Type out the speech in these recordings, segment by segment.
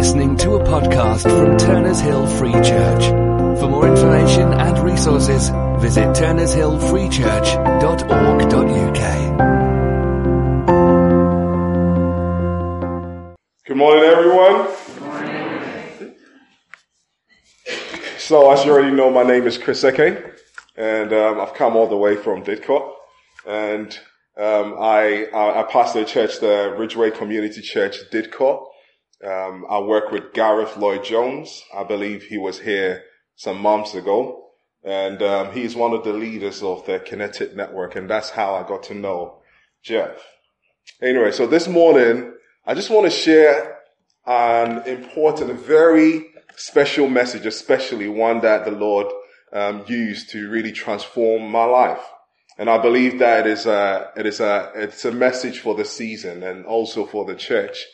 listening to a podcast from Turners Hill Free Church. For more information and resources, visit turnershillfreechurch.org.uk. Good morning, everyone. So, as you already know, my name is Chris Eke, and um, I've come all the way from Didcot, and um, I, I, I pastor a church, the Ridgeway Community Church, Didcot. Um, I work with Gareth Lloyd Jones. I believe he was here some months ago. And um, he's one of the leaders of the Kinetic Network. And that's how I got to know Jeff. Anyway, so this morning, I just want to share an important, very special message, especially one that the Lord um, used to really transform my life. And I believe that it is a, it is a, it's a message for the season and also for the church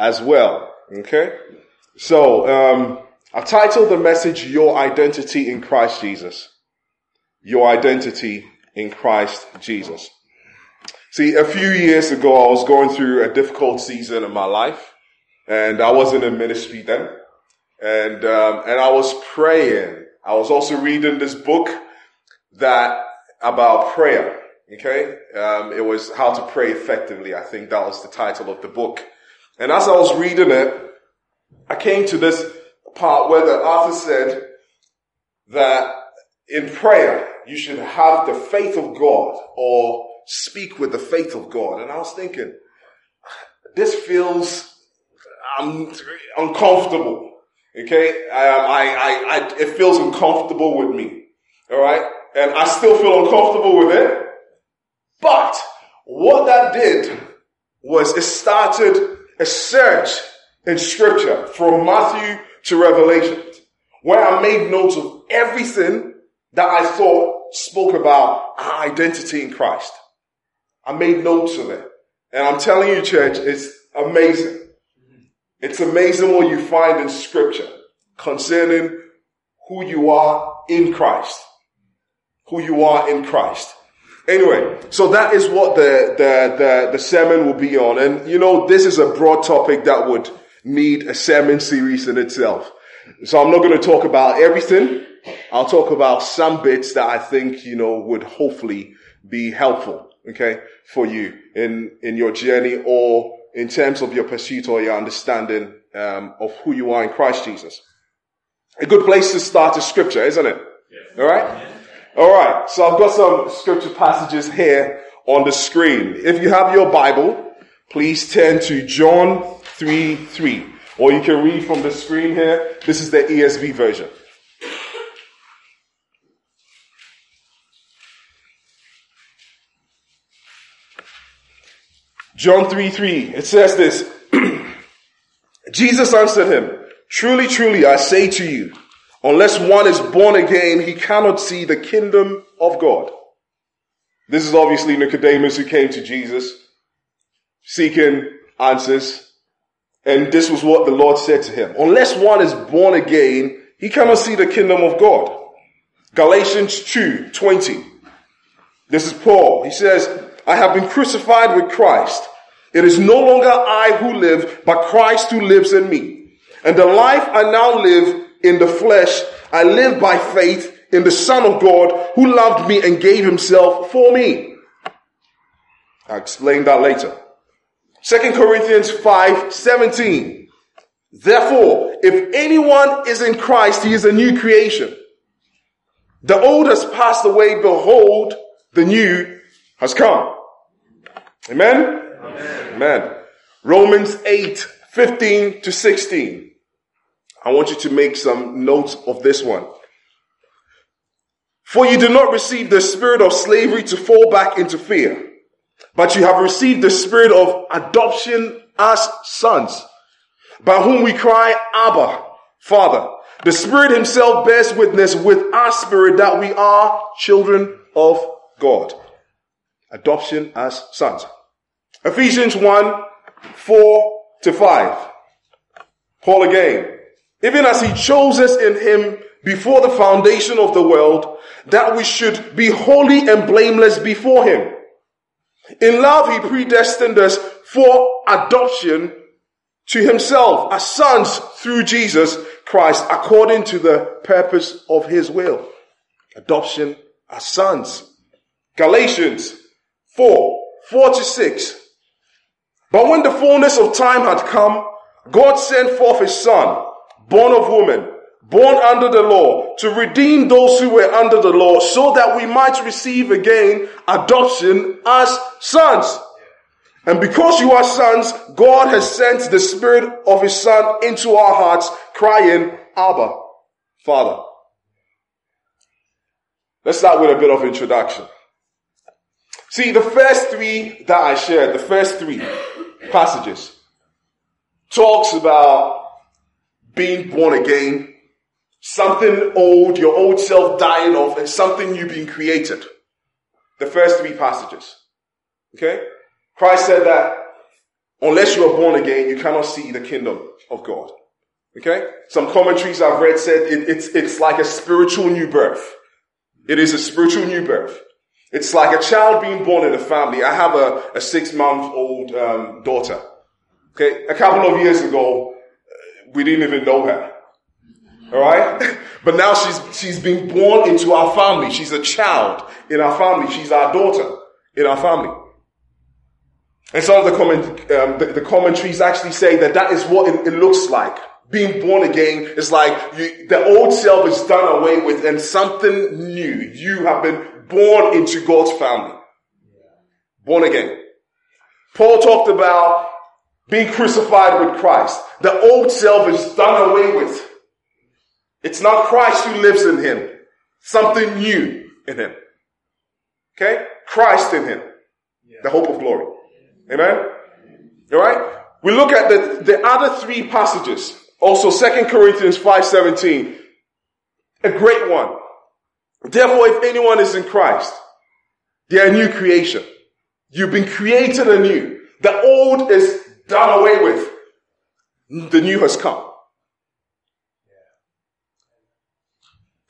as well. Okay? So, um, I've titled the message, Your Identity in Christ Jesus. Your Identity in Christ Jesus. See, a few years ago, I was going through a difficult season in my life, and I wasn't in ministry then. And, um, and I was praying. I was also reading this book that, about prayer. Okay? Um, it was How to Pray Effectively. I think that was the title of the book. And as I was reading it, I came to this part where the author said that in prayer, you should have the faith of God or speak with the faith of God. And I was thinking, this feels um, uncomfortable. Okay. Um, I, I, I, it feels uncomfortable with me. All right. And I still feel uncomfortable with it. But what that did was it started a search in scripture from Matthew to Revelation where I made notes of everything that I thought spoke about our identity in Christ. I made notes of it. And I'm telling you, church, it's amazing. It's amazing what you find in scripture concerning who you are in Christ. Who you are in Christ. Anyway, so that is what the, the, the, the sermon will be on. And you know, this is a broad topic that would need a sermon series in itself. So I'm not going to talk about everything. I'll talk about some bits that I think, you know, would hopefully be helpful, okay, for you in, in your journey or in terms of your pursuit or your understanding um, of who you are in Christ Jesus. A good place to start is scripture, isn't it? Yeah. All right? All right, so I've got some scripture passages here on the screen. If you have your Bible, please turn to John 3 3. Or you can read from the screen here. This is the ESV version. John 3 3. It says this Jesus answered him, Truly, truly, I say to you, Unless one is born again, he cannot see the kingdom of God. This is obviously Nicodemus who came to Jesus seeking answers. And this was what the Lord said to him. Unless one is born again, he cannot see the kingdom of God. Galatians 2, 20. This is Paul. He says, I have been crucified with Christ. It is no longer I who live, but Christ who lives in me. And the life I now live in the flesh, I live by faith in the Son of God who loved me and gave himself for me. I'll explain that later. 2 Corinthians 5 17. Therefore, if anyone is in Christ, he is a new creation. The old has passed away. Behold, the new has come. Amen? Amen. Amen. Romans 8 15 to 16. I want you to make some notes of this one. For you did not receive the spirit of slavery to fall back into fear, but you have received the spirit of adoption as sons, by whom we cry, Abba, Father. The Spirit Himself bears witness with our spirit that we are children of God. Adoption as sons. Ephesians 1, 4 to 5. Paul again even as he chose us in him before the foundation of the world, that we should be holy and blameless before him. In love, he predestined us for adoption to himself as sons through Jesus Christ according to the purpose of his will. Adoption as sons. Galatians 4, 4 to 6. But when the fullness of time had come, God sent forth his son, born of woman, born under the law, to redeem those who were under the law, so that we might receive again adoption as sons. And because you are sons, God has sent the spirit of his son into our hearts, crying, Abba, Father. Let's start with a bit of introduction. See, the first three that I shared, the first three passages, talks about being born again, something old, your old self dying off, and something new being created. The first three passages. Okay? Christ said that unless you are born again, you cannot see the kingdom of God. Okay? Some commentaries I've read said it, it's, it's like a spiritual new birth. It is a spiritual new birth. It's like a child being born in a family. I have a, a six month old um, daughter. Okay, a couple of years ago, we didn't even know her. All right, but now she's she's been born into our family. She's a child in our family. She's our daughter in our family. And some of the comment um, the, the, commentaries actually say that that is what it, it looks like. Being born again is like you, the old self is done away with, and something new. You have been born into God's family. Born again. Paul talked about being crucified with Christ. The old self is done away with. It's not Christ who lives in him. Something new in him. Okay? Christ in him. The hope of glory. Amen? Alright? We look at the, the other three passages. Also, 2 Corinthians 5.17. A great one. Therefore, if anyone is in Christ, they are a new creation. You've been created anew. The old is done away with. The new has come.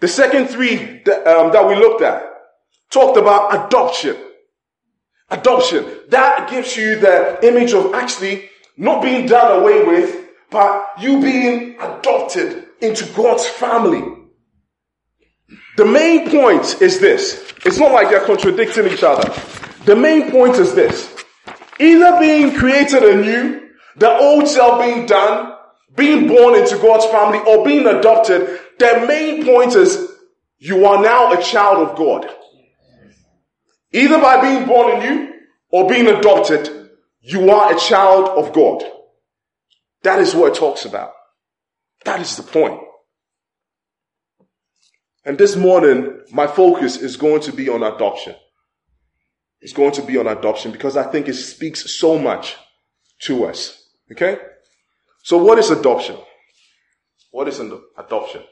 The second three that, um, that we looked at talked about adoption. Adoption. That gives you the image of actually not being done away with, but you being adopted into God's family. The main point is this. It's not like they're contradicting each other. The main point is this. Either being created anew, the old self being done, being born into God's family, or being adopted, the main point is you are now a child of God. Either by being born anew or being adopted, you are a child of God. That is what it talks about. That is the point. And this morning, my focus is going to be on adoption. It's going to be on adoption because I think it speaks so much to us. Okay? So what is adoption? What is adoption?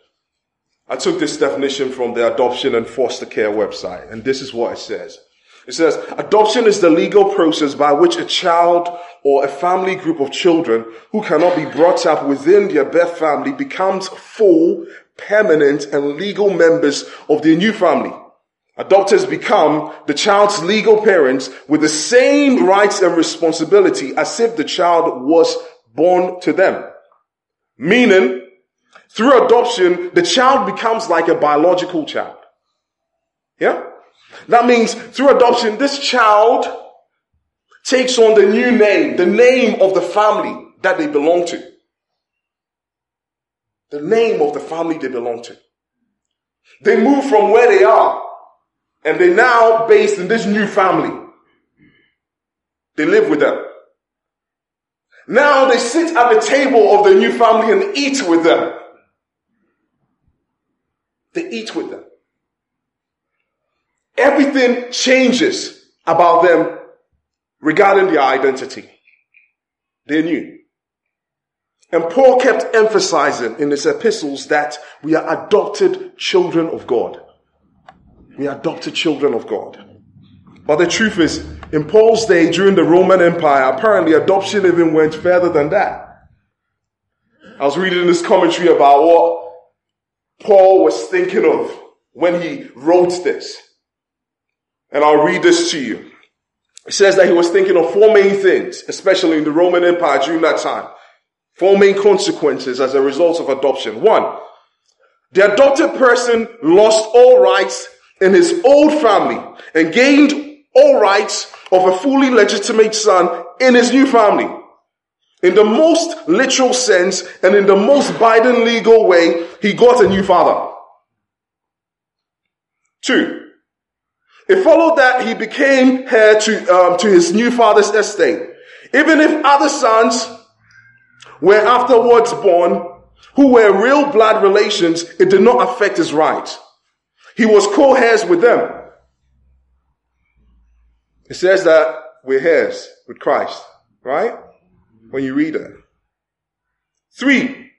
I took this definition from the adoption and foster care website, and this is what it says. It says, adoption is the legal process by which a child or a family group of children who cannot be brought up within their birth family becomes full, permanent, and legal members of their new family. Adopters become the child's legal parents with the same rights and responsibility as if the child was born to them. Meaning, through adoption, the child becomes like a biological child. Yeah? That means through adoption, this child takes on the new name, the name of the family that they belong to. The name of the family they belong to. They move from where they are and they're now based in this new family. They live with them. Now they sit at the table of the new family and eat with them. They eat with them. Everything changes about them regarding their identity. They knew. And Paul kept emphasizing in his epistles that we are adopted children of God. We are adopted children of God. But the truth is, in Paul's day during the Roman Empire, apparently adoption even went further than that. I was reading this commentary about what Paul was thinking of when he wrote this. And I'll read this to you. It says that he was thinking of four main things, especially in the Roman Empire during that time. Four main consequences as a result of adoption. One, the adopted person lost all rights in his old family and gained all rights of a fully legitimate son in his new family. In the most literal sense and in the most binding legal way, he got a new father. Two, it followed that he became heir to, um, to his new father's estate. Even if other sons were afterwards born who were real blood relations, it did not affect his rights. He was co-heirs with them. It says that we're heirs with Christ, right? When you read it. Three,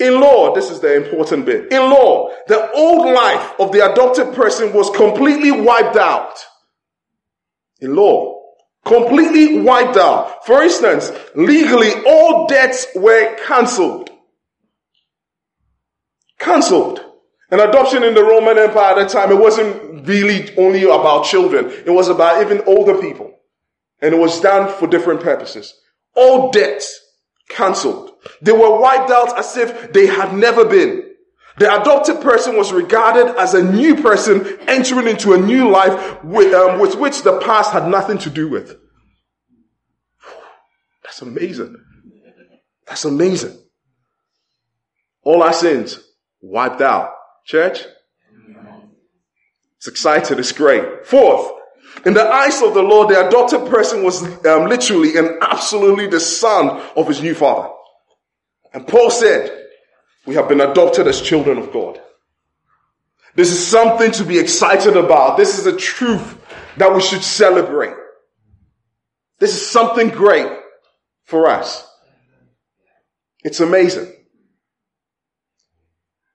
in law, this is the important bit. In law, the old life of the adopted person was completely wiped out. In law, completely wiped out. For instance, legally, all debts were cancelled. Cancelled. And adoption in the Roman Empire at that time, it wasn't really only about children. It was about even older people. And it was done for different purposes. All debts cancelled. They were wiped out as if they had never been. The adopted person was regarded as a new person entering into a new life with, um, with which the past had nothing to do with. That's amazing. That's amazing. All our sins wiped out. Church? It's exciting. It's great. Fourth, in the eyes of the Lord, the adopted person was um, literally and absolutely the son of his new father. And Paul said, we have been adopted as children of God. This is something to be excited about. This is a truth that we should celebrate. This is something great for us. It's amazing.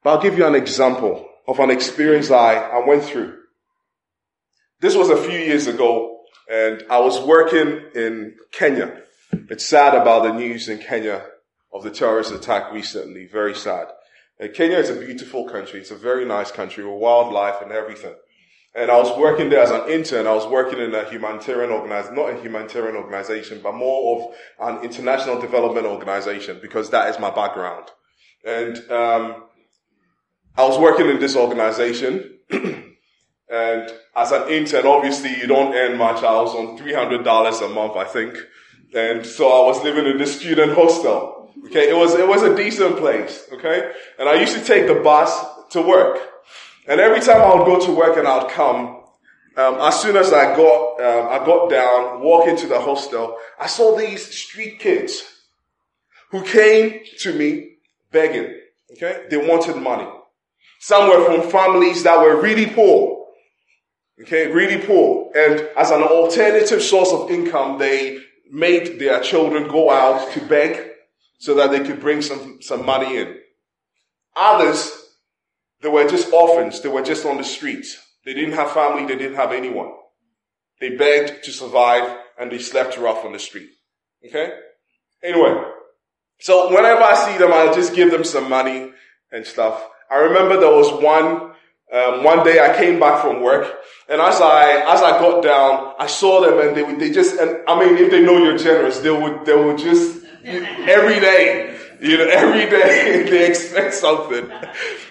But I'll give you an example of an experience I, I went through. This was a few years ago and I was working in Kenya. It's sad about the news in Kenya of the terrorist attack recently. Very sad. And Kenya is a beautiful country. It's a very nice country with wildlife and everything. And I was working there as an intern. I was working in a humanitarian organization, not a humanitarian organization, but more of an international development organization because that is my background. And, um, I was working in this organization and as an intern, obviously you don't earn much. I was on $300 a month, I think. And so I was living in this student hostel. Okay, it was, it was a decent place. Okay. And I used to take the bus to work. And every time I would go to work and I'd come, um, as soon as I got, um, I got down, walk into the hostel, I saw these street kids who came to me begging. Okay. They wanted money. Some were from families that were really poor. Okay. Really poor. And as an alternative source of income, they made their children go out to beg so that they could bring some, some money in. Others, they were just orphans. They were just on the streets. They didn't have family. They didn't have anyone. They begged to survive and they slept rough on the street. Okay? Anyway. So whenever I see them, I'll just give them some money and stuff. I remember there was one, um, one day I came back from work and as I, as I got down, I saw them and they they just, and I mean, if they know you're generous, they would, they would just every day. You know, every day they expect something.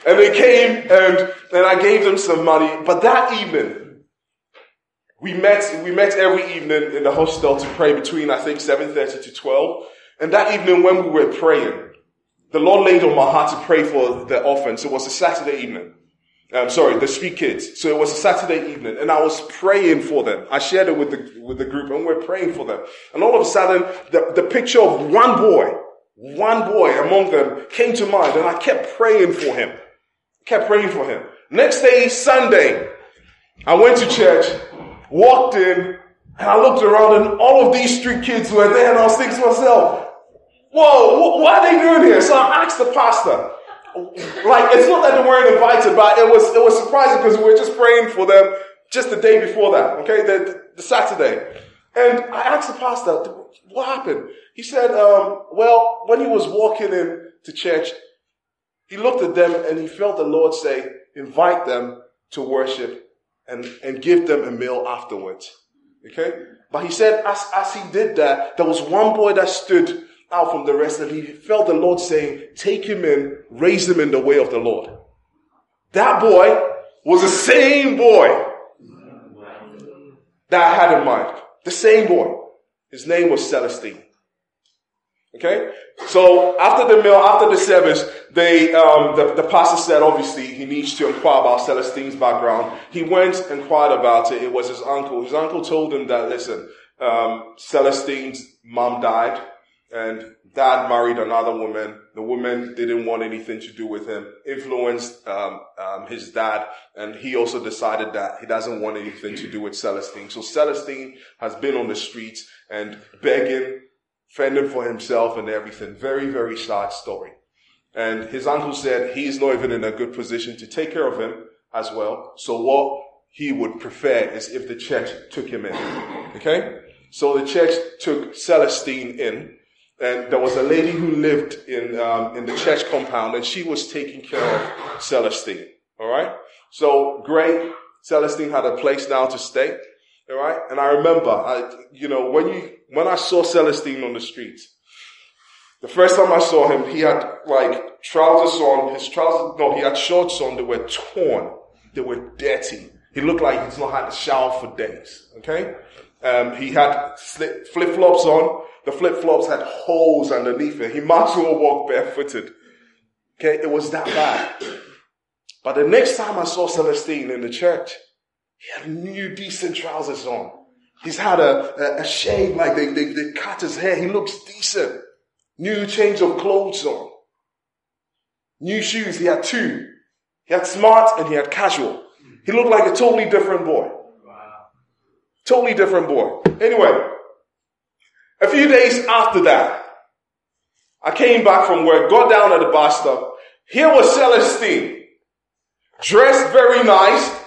And they came and, and I gave them some money. But that evening, we met, we met every evening in the hostel to pray between, I think, 7.30 to 12. And that evening when we were praying, the Lord laid on my heart to pray for the orphans. It was a Saturday evening. Um, sorry, the street kids. So it was a Saturday evening and I was praying for them. I shared it with the, with the group and we're praying for them. And all of a sudden, the, the picture of one boy, one boy among them came to mind and I kept praying for him. Kept praying for him. Next day, Sunday, I went to church, walked in, and I looked around and all of these street kids were there and I was thinking to myself, whoa, what are they doing here? So I asked the pastor, like it's not that they weren't invited, but it was it was surprising because we were just praying for them just the day before that. Okay, the, the Saturday, and I asked the pastor, "What happened?" He said, um, "Well, when he was walking in to church, he looked at them and he felt the Lord say, invite them to worship and and give them a meal afterwards." Okay, but he said as as he did that, there was one boy that stood out from the rest and he felt the Lord saying, take him in, raise him in the way of the Lord. That boy was the same boy that I had in mind. The same boy. His name was Celestine. Okay? So after the meal, after the service, they, um, the, the pastor said obviously he needs to inquire about Celestine's background. He went and inquired about it. It was his uncle. His uncle told him that, listen, um, Celestine's mom died and dad married another woman. The woman didn't want anything to do with him, influenced um, um, his dad, and he also decided that he doesn't want anything to do with Celestine. So Celestine has been on the streets and begging, fending for himself and everything. Very, very sad story. And his uncle said he's not even in a good position to take care of him as well. So what he would prefer is if the church took him in. Okay? So the church took Celestine in and there was a lady who lived in um, in the church compound, and she was taking care of Celestine. All right, so great. Celestine had a place now to stay. All right, and I remember, I you know when you when I saw Celestine on the streets, the first time I saw him, he had like trousers on. His trousers, no, he had shorts on. They were torn. They were dirty. He looked like he's not had a shower for days. Okay, um, he had flip flops on. The flip flops had holes underneath it. He might as well walk barefooted. Okay, it was that bad. But the next time I saw Celestine in the church, he had new decent trousers on. He's had a, a, a shave, like they, they, they cut his hair. He looks decent. New change of clothes on. New shoes. He had two. He had smart and he had casual. He looked like a totally different boy. Wow. Totally different boy. Anyway, a few days after that, I came back from work, got down at the bus stop. Here was Celestine, dressed very nice.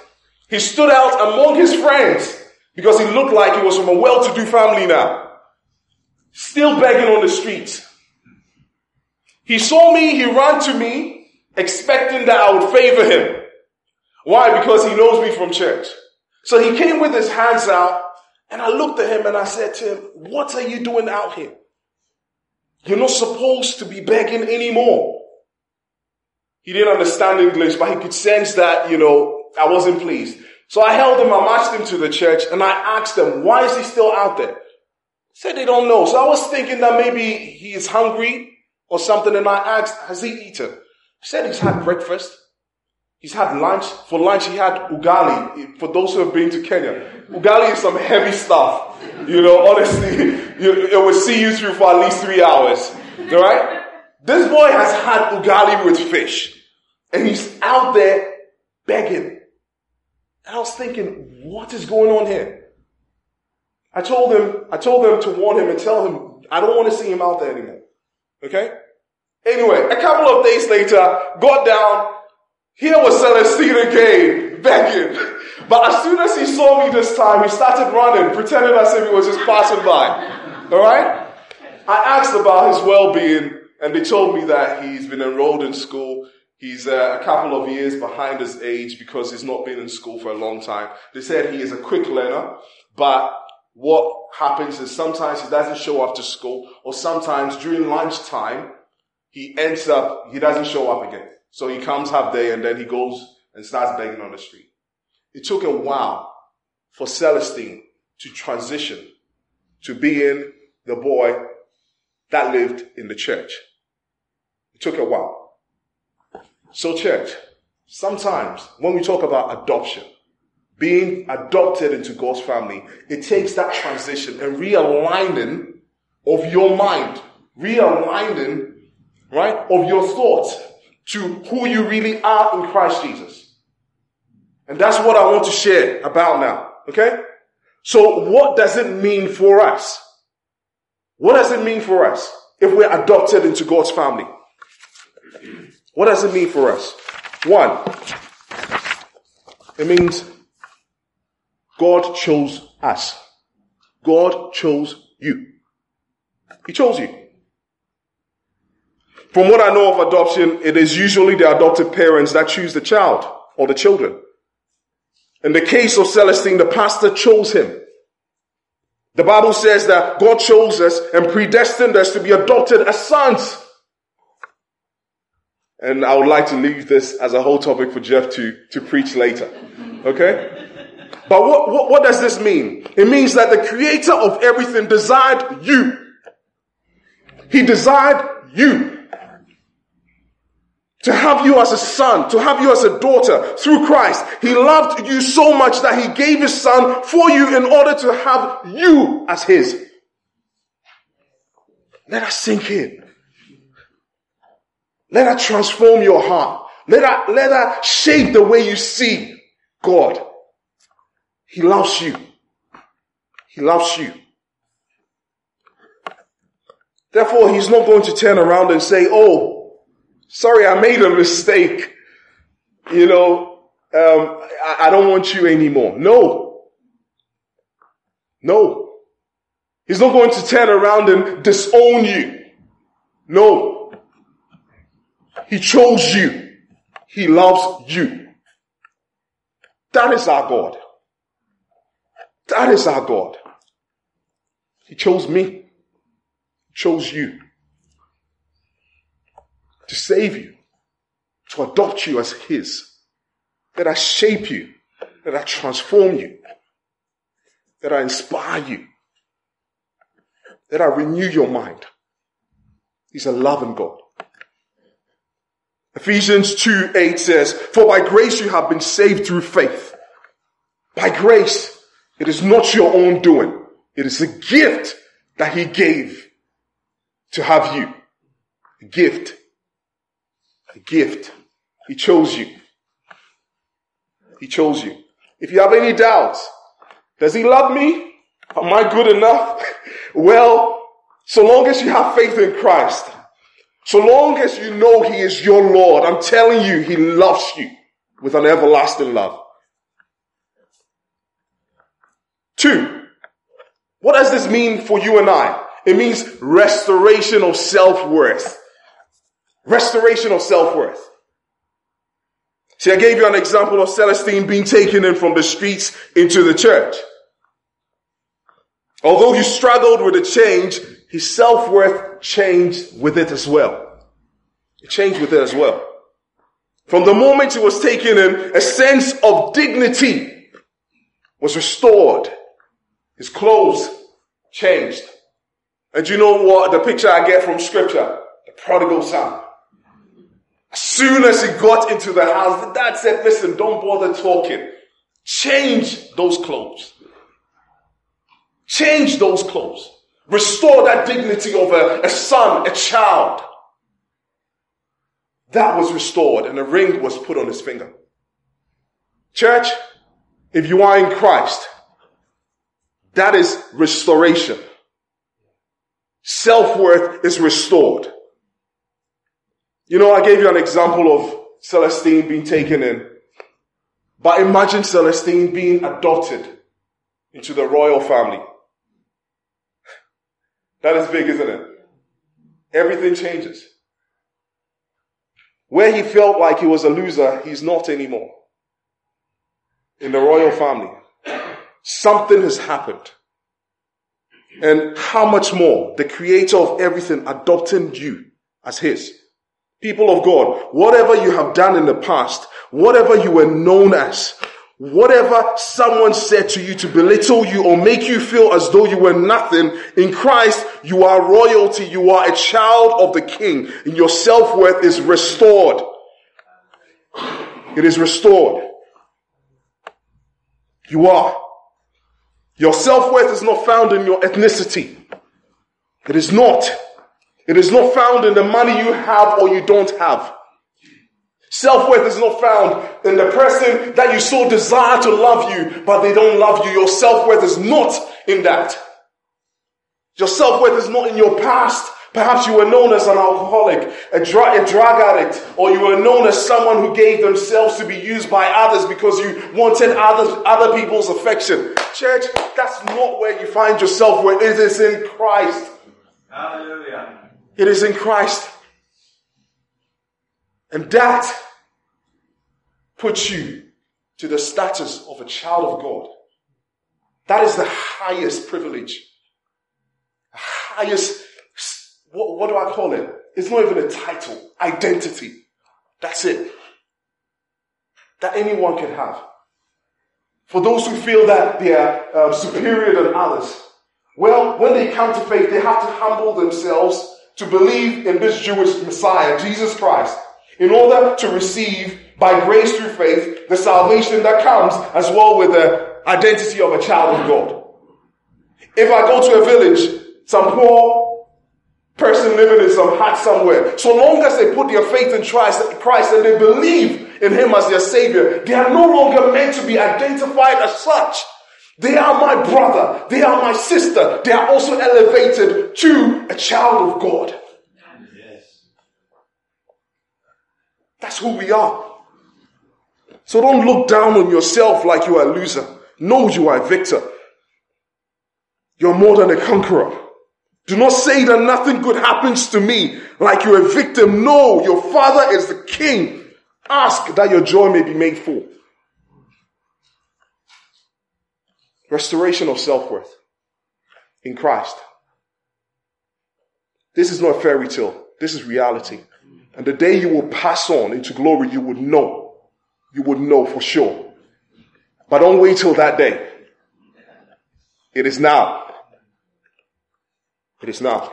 He stood out among his friends because he looked like he was from a well-to-do family now. Still begging on the streets. He saw me, he ran to me, expecting that I would favor him. Why? Because he knows me from church. So he came with his hands out and I looked at him and I said to him, what are you doing out here? You're not supposed to be begging anymore. He didn't understand English, but he could sense that, you know, I wasn't pleased. So I held him, I marched him to the church and I asked him, why is he still out there? He said they don't know. So I was thinking that maybe he is hungry or something and I asked, has he eaten? He said he's had breakfast. He's had lunch. For lunch, he had ugali. For those who have been to Kenya, ugali is some heavy stuff. You know, honestly, it will see you through for at least three hours. All right? This boy has had ugali with fish. And he's out there begging. And I was thinking, what is going on here? I told him, I told them to warn him and tell him, I don't want to see him out there anymore. Okay? Anyway, a couple of days later, got down, here was Celestine again, begging. But as soon as he saw me this time, he started running, pretending as if he was just passing by. Alright? I asked about his well-being, and they told me that he's been enrolled in school. He's uh, a couple of years behind his age because he's not been in school for a long time. They said he is a quick learner, but what happens is sometimes he doesn't show up to school, or sometimes during lunchtime, he ends up, he doesn't show up again. So he comes half day and then he goes and starts begging on the street. It took a while for Celestine to transition to being the boy that lived in the church. It took a while. So church, sometimes when we talk about adoption, being adopted into God's family, it takes that transition and realigning of your mind, realigning, right, of your thoughts to who you really are in Christ Jesus. And that's what I want to share about now. Okay? So what does it mean for us? What does it mean for us if we're adopted into God's family? What does it mean for us? One, it means God chose us. God chose you. He chose you. From what I know of adoption, it is usually the adoptive parents that choose the child or the children. In the case of Celestine, the pastor chose him. The Bible says that God chose us and predestined us to be adopted as sons. And I would like to leave this as a whole topic for Jeff to, to preach later. Okay? But what, what, what does this mean? It means that the creator of everything desired you. He desired you. To have you as a son, to have you as a daughter through Christ. He loved you so much that he gave his son for you in order to have you as his. Let us sink in. Let that transform your heart. Let that, let that shape the way you see God. He loves you. He loves you. Therefore, he's not going to turn around and say, Oh, sorry, I made a mistake. You know, um, I, I don't want you anymore. No. No. He's not going to turn around and disown you. No. He chose you. He loves you. That is our God. That is our God. He chose me. He chose you. To save you. To adopt you as His. That I shape you. That I transform you. That I inspire you. That I renew your mind. He's a loving God. Ephesians 2 8 says, For by grace you have been saved through faith. By grace. It is not your own doing. It is a gift that he gave to have you. A gift. A gift. He chose you. He chose you. If you have any doubts, does he love me? Am I good enough? well, so long as you have faith in Christ, so long as you know he is your Lord, I'm telling you, he loves you with an everlasting love. Two, what does this mean for you and I? It means restoration of self-worth. Restoration of self-worth. See, I gave you an example of Celestine being taken in from the streets into the church. Although he struggled with the change, his self-worth changed with it as well. It changed with it as well. From the moment he was taken in, a sense of dignity was restored his clothes changed. And you know what the picture I get from scripture? The prodigal son. Soon as he got into the house, the dad said, listen, don't bother talking. Change those clothes. Change those clothes. Restore that dignity of a, a son, a child. That was restored and a ring was put on his finger. Church, if you are in Christ, that is restoration. Self-worth is restored. You know, I gave you an example of Celestine being taken in. But imagine Celestine being adopted into the royal family. That is big, isn't it? Everything changes. Where he felt like he was a loser, he's not anymore. In the royal family. Something has happened. And how much more the creator of everything adopting you as his. People of God, whatever you have done in the past, whatever you were known as, whatever someone said to you to belittle you or make you feel as though you were nothing, in Christ, you are royalty, you are a child of the king, and your self-worth is restored. It is restored. You are. Your self-worth is not found in your ethnicity. It is not. It is not found in the money you have or you don't have. Self-worth is not found in the person that you so desire to love you, but they don't love you. Your self-worth is not in that. Your self-worth is not in your past. Perhaps you were known as an alcoholic, a drug, a drug addict, or you were known as someone who gave themselves to be used by others because you wanted others, other people's affection. Church, that's not where you find yourself where it is in Christ. Hallelujah. It is in Christ. And that puts you to the status of a child of God. That is the highest privilege highest, what, what do I call it? It's not even a title, identity. That's it. That anyone can have. For those who feel that they are uh, superior than others, well, when they come to faith, they have to humble themselves to believe in this Jewish Messiah, Jesus Christ, in order to receive by grace through faith the salvation that comes as well with the identity of a child of God. If I go to a village, some poor person living in some hut somewhere, so long as they put their faith in Christ and they believe in Him as their Savior, they are no longer meant to be identified as such. They are my brother. They are my sister. They are also elevated to a child of God. Yes. That's who we are. So don't look down on yourself like you are a loser. Know you are a victor. You're more than a conqueror. Do not say that nothing good happens to me like you're a victim. No, your father is the king. Ask that your joy may be made full. Restoration of self-worth in Christ. This is not a fairy tale. This is reality. And the day you will pass on into glory, you would know. You would know for sure. But don't wait till that day. It is now. It is now.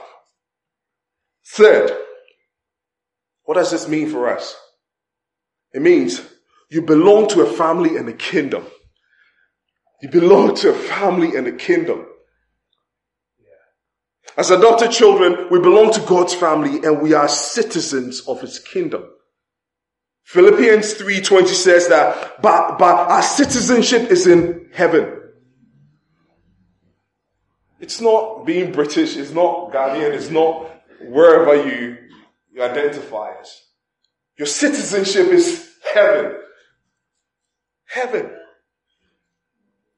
Third, what does this mean for us? It means you belong to a family and a kingdom. You belong to a family and a kingdom. As adopted children, we belong to God's family and we are citizens of his kingdom. Philippians 3.20 says that, but, but our citizenship is in heaven. It's not being British, it's not Ghanaian, it's not wherever you, you identify as. Your citizenship is heaven. Heaven.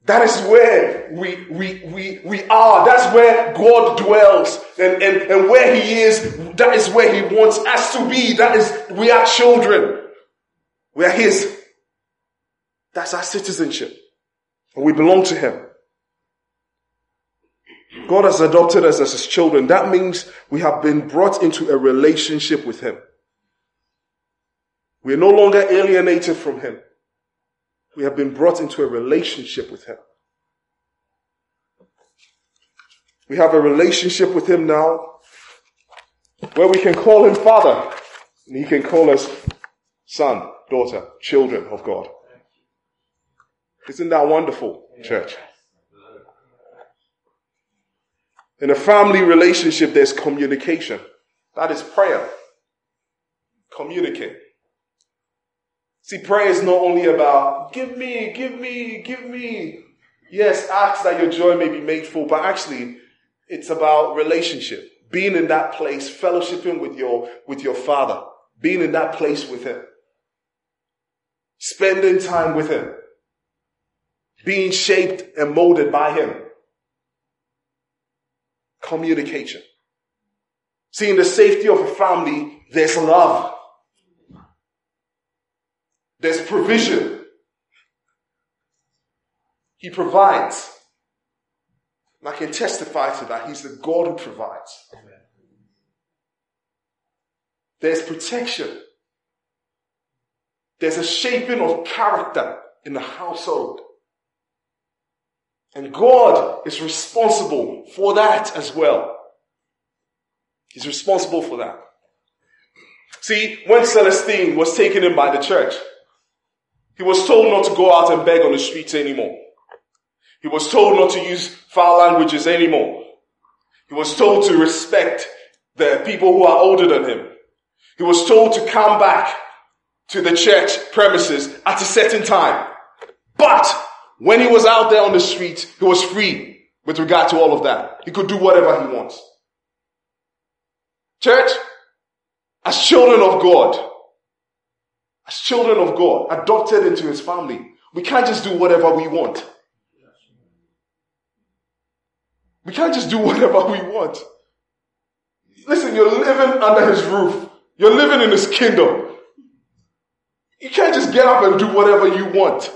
That is where we, we, we, we are. That's where God dwells. And, and, and where He is, that is where He wants us to be. That is, we are children. We are His. That's our citizenship. And we belong to Him. God has adopted us as His children. That means we have been brought into a relationship with Him. We are no longer alienated from Him. We have been brought into a relationship with Him. We have a relationship with Him now where we can call Him Father and He can call us son, daughter, children of God. Isn't that wonderful, church? In a family relationship, there's communication. That is prayer. Communicate. See, prayer is not only about give me, give me, give me. Yes, ask that your joy may be made full, but actually, it's about relationship. Being in that place, fellowshipping with your, with your father. Being in that place with him. Spending time with him. Being shaped and molded by him. Communication. See, in the safety of a family, there's love. There's provision. He provides. And I can testify to that. He's the God who provides. Amen. There's protection. There's a shaping of character in the household. And God is responsible for that as well. He's responsible for that. See, when Celestine was taken in by the church, he was told not to go out and beg on the streets anymore. He was told not to use foul languages anymore. He was told to respect the people who are older than him. He was told to come back to the church premises at a certain time. But when he was out there on the street, he was free with regard to all of that. He could do whatever he wants. Church, as children of God, as children of God, adopted into his family, we can't just do whatever we want. We can't just do whatever we want. Listen, you're living under his roof. You're living in his kingdom. You can't just get up and do whatever you want.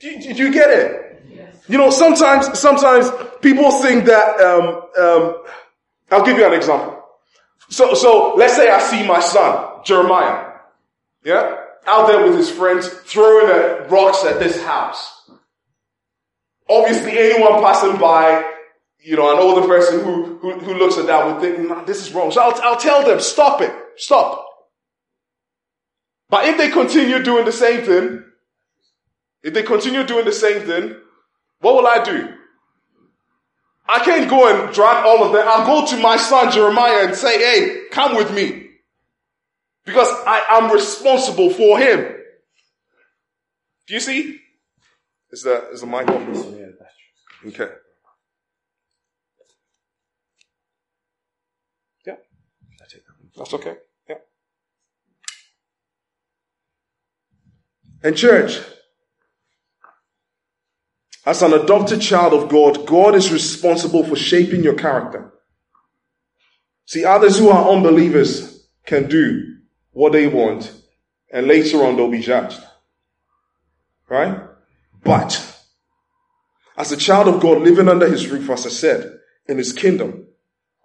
Do you, do you get it? Yes. You know, sometimes, sometimes people think that, um, um, I'll give you an example. So, so let's say I see my son, Jeremiah, yeah, out there with his friends throwing rocks at this house. Obviously, anyone passing by, you know, an older person who, who, who looks at that would think, nah, this is wrong. So I'll, I'll tell them, stop it, stop. But if they continue doing the same thing, if they continue doing the same thing, what will I do? I can't go and drag all of them. I'll go to my son Jeremiah and say, hey, come with me. Because I am responsible for him. Do you see? Is the, is the mic on? Okay. Yeah. That's okay. Yeah. And church, as an adopted child of God, God is responsible for shaping your character. See, others who are unbelievers can do what they want and later on they'll be judged. Right? But as a child of God living under his roof, as I said, in his kingdom,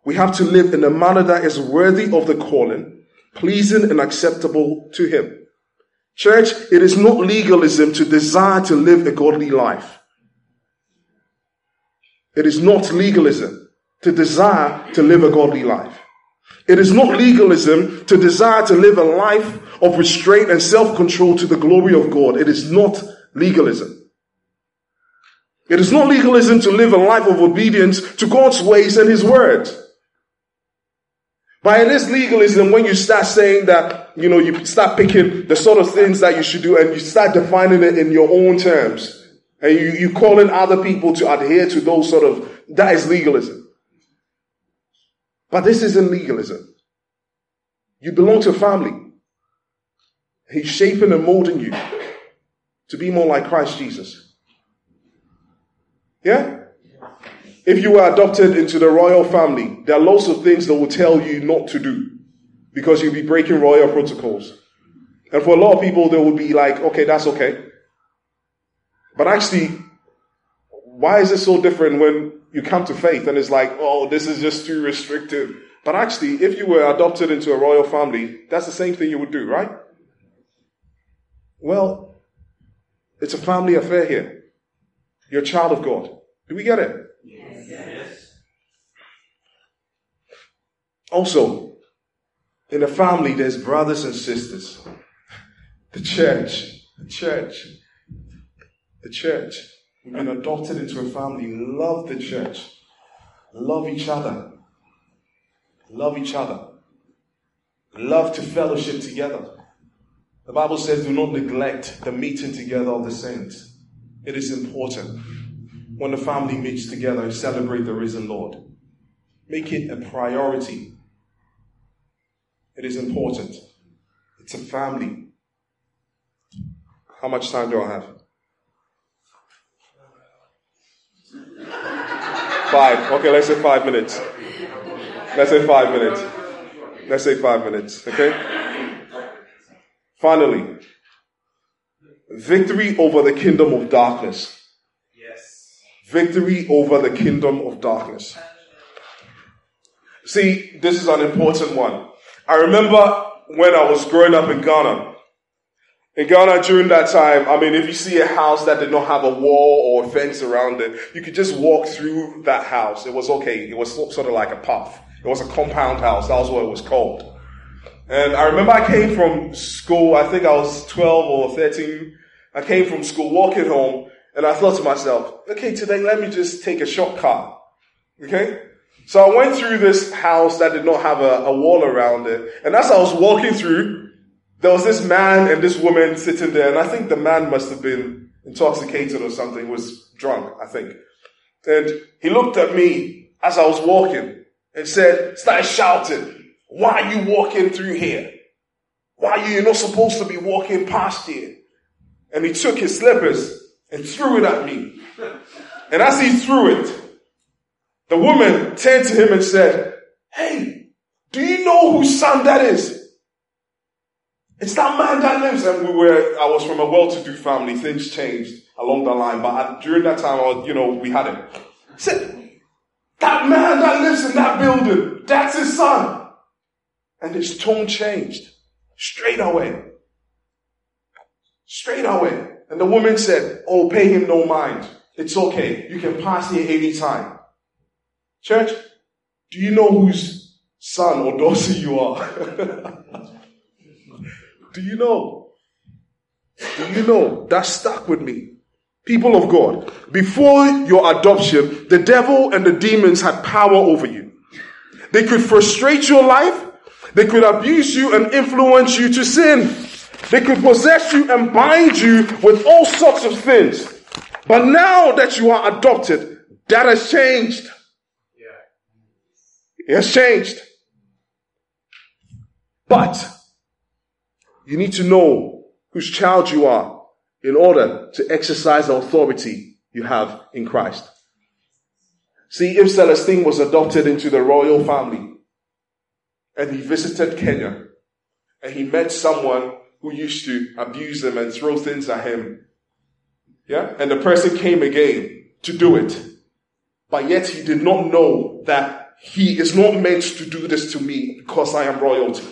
we have to live in a manner that is worthy of the calling, pleasing and acceptable to him. Church, it is not legalism to desire to live a godly life. It is not legalism to desire to live a godly life. It is not legalism to desire to live a life of restraint and self-control to the glory of God. It is not legalism. It is not legalism to live a life of obedience to God's ways and His word. But it is legalism when you start saying that, you know, you start picking the sort of things that you should do and you start defining it in your own terms. And you, you calling other people to adhere to those sort of, that is legalism. But this isn't legalism. You belong to a family. He's shaping and molding you to be more like Christ Jesus. Yeah? If you were adopted into the royal family, there are lots of things that will tell you not to do because you'll be breaking royal protocols. And for a lot of people, they will be like, okay, that's okay. But actually, why is it so different when you come to faith and it's like, oh, this is just too restrictive? But actually, if you were adopted into a royal family, that's the same thing you would do, right? Well, it's a family affair here. You're a child of God. Do we get it? Yes. Also, in a family, there's brothers and sisters. The church, the church the church. We've been adopted into a family. Love the church. Love each other. Love each other. Love to fellowship together. The Bible says, do not neglect the meeting together of the saints. It is important when the family meets together and celebrate the risen Lord. Make it a priority. It is important. It's a family. How much time do I have? Five. Okay, let's say five minutes. Let's say five minutes. Let's say five minutes. Okay? Finally, victory over the kingdom of darkness. Yes. Victory over the kingdom of darkness. See, this is an important one. I remember when I was growing up in Ghana, in Ghana during that time, I mean, if you see a house that did not have a wall or a fence around it, you could just walk through that house. It was okay. It was sort of like a path. It was a compound house. That was what it was called. And I remember I came from school, I think I was 12 or 13. I came from school walking home and I thought to myself, okay, today let me just take a shortcut. Okay? So I went through this house that did not have a, a wall around it. And as I was walking through, there was this man and this woman sitting there, and I think the man must have been intoxicated or something, was drunk, I think. And he looked at me as I was walking and said, started shouting, why are you walking through here? Why are you not supposed to be walking past here? And he took his slippers and threw it at me. And as he threw it, the woman turned to him and said, Hey, do you know whose son that is? It's that man that lives. And we were, I was from a well-to-do family. Things changed along the line. But I, during that time, I was, you know, we had it. Said, that man that lives in that building, that's his son. And his tone changed straight away. Straight away. And the woman said, Oh, pay him no mind. It's okay. You can pass here anytime. Church, do you know whose son or daughter you are? do you know? Do you know? That stuck with me. People of God, before your adoption, the devil and the demons had power over you. They could frustrate your life. They could abuse you and influence you to sin. They could possess you and bind you with all sorts of things. But now that you are adopted, that has changed. It has changed. But you need to know whose child you are in order to exercise the authority you have in Christ. See, if Celestine was adopted into the royal family and he visited Kenya and he met someone who used to abuse him and throw things at him, yeah, and the person came again to do it, but yet he did not know that he is not meant to do this to me because I am royalty.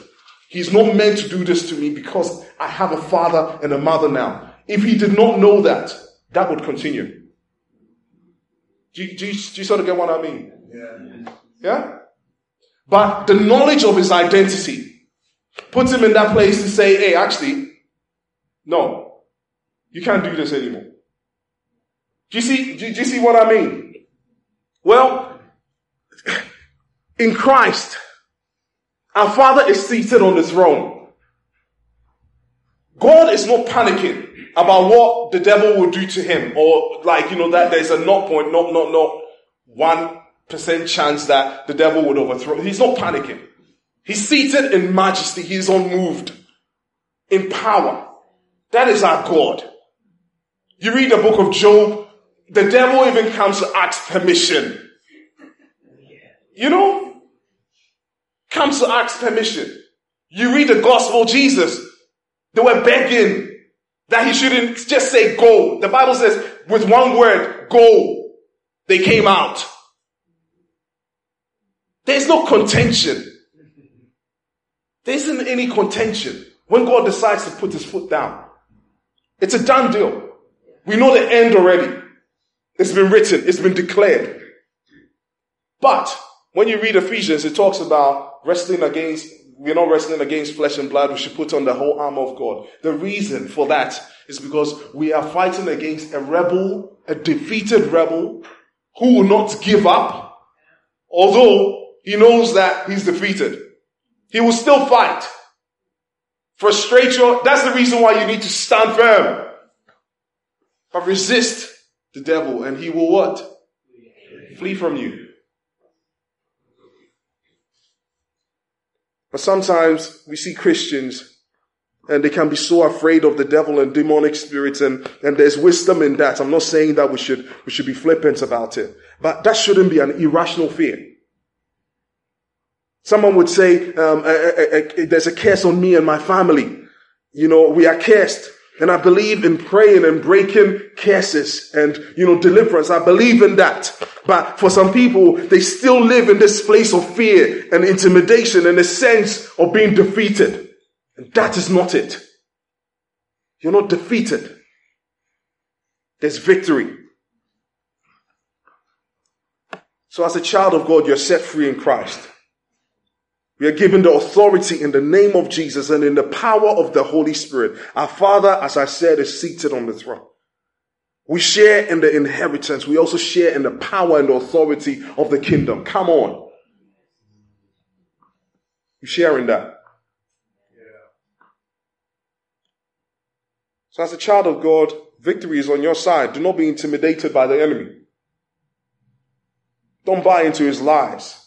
He's not meant to do this to me because I have a father and a mother now. If he did not know that, that would continue. Do you, do you, do you sort of get what I mean? Yeah. Yeah? But the knowledge of his identity puts him in that place to say, hey, actually, no, you can't do this anymore. Do you see, do you see what I mean? Well, in Christ, our Father is seated on the throne. God is not panicking about what the devil will do to him or like, you know, that there's a not point, not, not, not one percent chance that the devil would overthrow. He's not panicking. He's seated in majesty. He's unmoved in power. That is our God. You read the book of Job, the devil even comes to ask permission. You know? Comes to ask permission. You read the gospel, Jesus, they were begging that he shouldn't just say go. The Bible says with one word, go. They came out. There's no contention. There isn't any contention when God decides to put his foot down. It's a done deal. We know the end already. It's been written. It's been declared. But when you read Ephesians, it talks about wrestling against we're not wrestling against flesh and blood. We should put on the whole armor of God. The reason for that is because we are fighting against a rebel, a defeated rebel who will not give up, although he knows that he's defeated. He will still fight. Frustrate your, that's the reason why you need to stand firm. But resist the devil and he will what? Flee from you. But sometimes we see Christians and they can be so afraid of the devil and demonic spirits and, and there's wisdom in that. I'm not saying that we should, we should be flippant about it, but that shouldn't be an irrational fear. Someone would say, um, a, a, a, there's a curse on me and my family. You know, we are cursed. And I believe in praying and breaking curses and, you know, deliverance. I believe in that. But for some people, they still live in this place of fear and intimidation and a sense of being defeated. And that is not it. You're not defeated. There's victory. So as a child of God, you're set free in Christ. We are given the authority in the name of Jesus and in the power of the Holy Spirit. Our Father, as I said, is seated on the throne. We share in the inheritance. We also share in the power and authority of the kingdom. Come on. You share in that. So as a child of God, victory is on your side. Do not be intimidated by the enemy. Don't buy into his lies.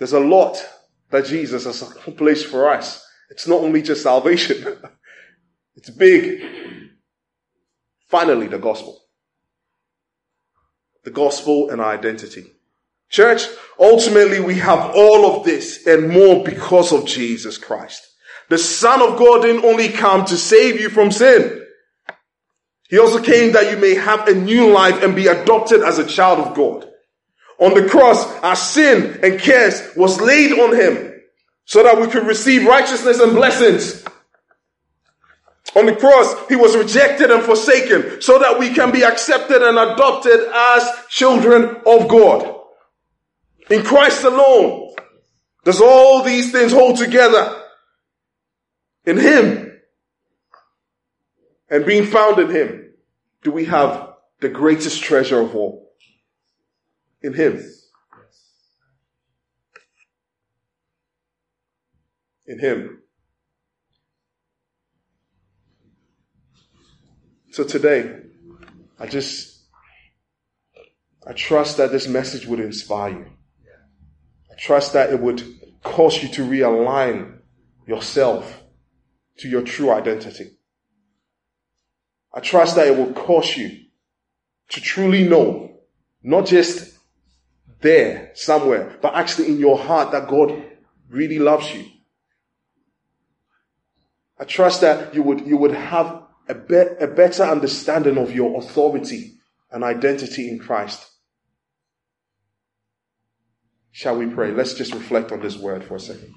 There's a lot that Jesus has accomplished for us. It's not only just salvation. it's big. Finally, the gospel. The gospel and our identity. Church, ultimately we have all of this and more because of Jesus Christ. The Son of God didn't only come to save you from sin. He also came that you may have a new life and be adopted as a child of God. On the cross, our sin and curse was laid on him so that we could receive righteousness and blessings. On the cross, he was rejected and forsaken so that we can be accepted and adopted as children of God. In Christ alone, does all these things hold together. In him and being found in him do we have the greatest treasure of all. In him. In him. So today, I just, I trust that this message would inspire you. I trust that it would cause you to realign yourself to your true identity. I trust that it will cause you to truly know, not just there somewhere, but actually in your heart that God really loves you. I trust that you would, you would have a, be- a better understanding of your authority and identity in Christ. Shall we pray? Let's just reflect on this word for a second.